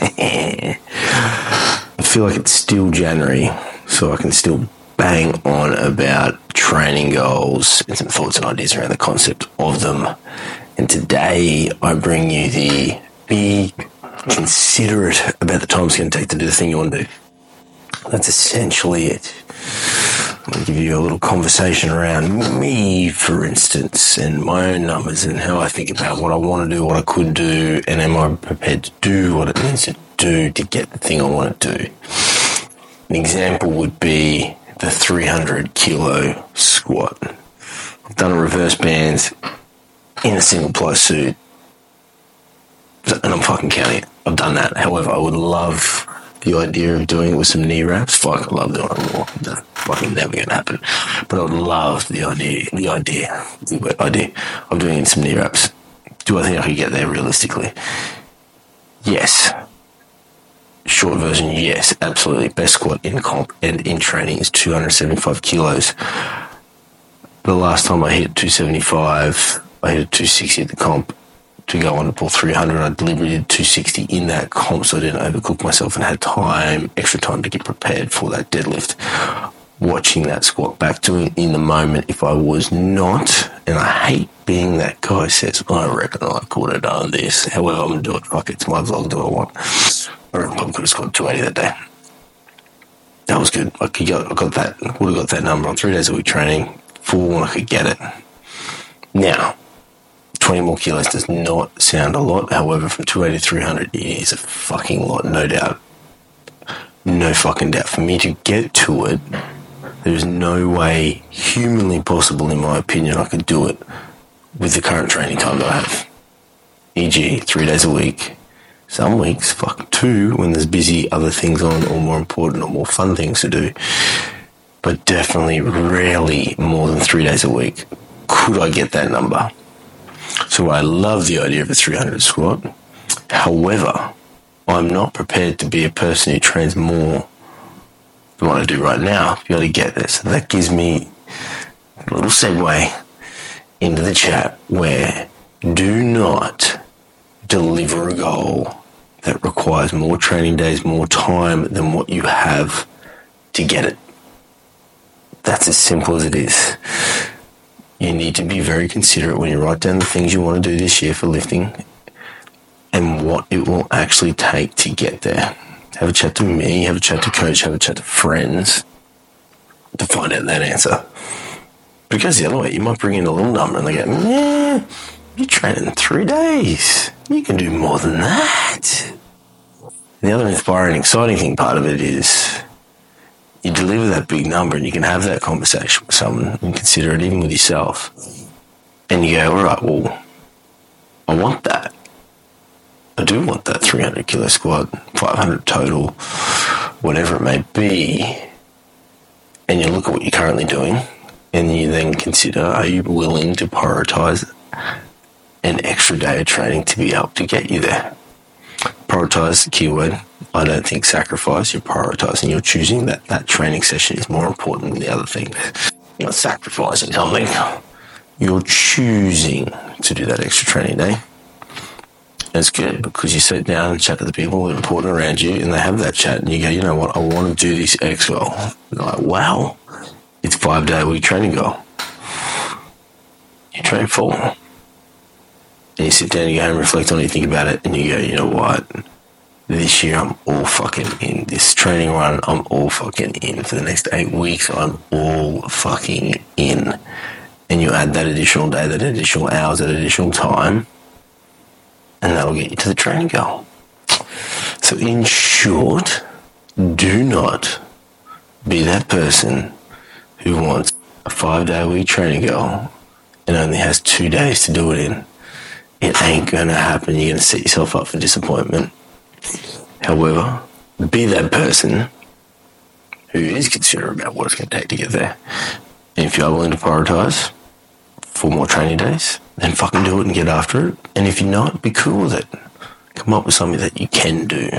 I feel like it's still January, so I can still bang on about training goals and some thoughts and ideas around the concept of them. And today I bring you the be considerate about the time it's going to take to do the thing you want to do. That's essentially it. To give you a little conversation around me, for instance, and my own numbers and how I think about what I want to do, what I could do, and am I prepared to do what it needs to do to get the thing I want to do. An example would be the 300 kilo squat. I've done a reverse band in a single ply suit, and I'm fucking counting it. I've done that. However, I would love the idea of doing it with some knee wraps. Fuck, I love it more. That's fucking never gonna happen. But I would love the idea, the idea, the idea of doing some knee wraps. Do I think I could get there realistically? Yes. Short version, yes, absolutely. Best squat in comp and in training is 275 kilos. The last time I hit 275, I hit 260 at the comp to go on to pull 300. I deliberately did 260 in that comp so I didn't overcook myself and had time, extra time to get prepared for that deadlift. Watching that squat back, doing in the moment. If I was not, and I hate being that guy says, I reckon I could have done this. However, I'm going to do it. Fuck, it's my vlog, do I want. I reckon I could have scored 280 that day. That was good. I could get, I got that, would have got that number on three days a week training, four when I could get it. Now, 20 more kilos does not sound a lot. However, from 280 to 300, it is a fucking lot, no doubt. No fucking doubt. For me to get to it, there's no way humanly possible, in my opinion, I could do it with the current training time that I have. E.g., three days a week. Some weeks, fuck two, when there's busy other things on, or more important, or more fun things to do. But definitely, rarely more than three days a week. Could I get that number? So I love the idea of a 300 squat. However, I'm not prepared to be a person who trains more than what I do right now to be able to get this. So that gives me a little segue into the chat where do not deliver a goal that requires more training days, more time than what you have to get it. That's as simple as it is you need to be very considerate when you write down the things you want to do this year for lifting and what it will actually take to get there. Have a chat to me, have a chat to coach, have a chat to friends to find out that answer. Because the other way, you might bring in a little number and they go, man, you're training three days. You can do more than that. And the other inspiring, exciting thing part of it is you deliver that big number and you can have that conversation with someone and consider it even with yourself. And you go, all right, well, I want that. I do want that 300 kilo squat, 500 total, whatever it may be. And you look at what you're currently doing and you then consider, are you willing to prioritize an extra day of training to be able to get you there? Prioritize the keyword I don't think sacrifice. You're prioritizing. You're choosing that that training session is more important than the other thing. You're not sacrificing something. You're choosing to do that extra training day. That's good because you sit down and chat to the people that are important around you, and they have that chat, and you go, you know what, I want to do this X. And they're like, wow, it's five day week training goal. You train full. And you sit down and you go and reflect on it, you think about it, and you go, you know what? this year I'm all fucking in. This training run, I'm all fucking in. For the next eight weeks, I'm all fucking in. And you add that additional day, that additional hours, that additional time, and that'll get you to the training goal. So, in short, do not be that person who wants a five day week training goal and only has two days to do it in. It ain't gonna happen. You're gonna set yourself up for disappointment. However, be that person who is considerate about what it's going to take to get there. And if you are willing to prioritize four more training days, then fucking do it and get after it. And if you're not, be cool with it. Come up with something that you can do.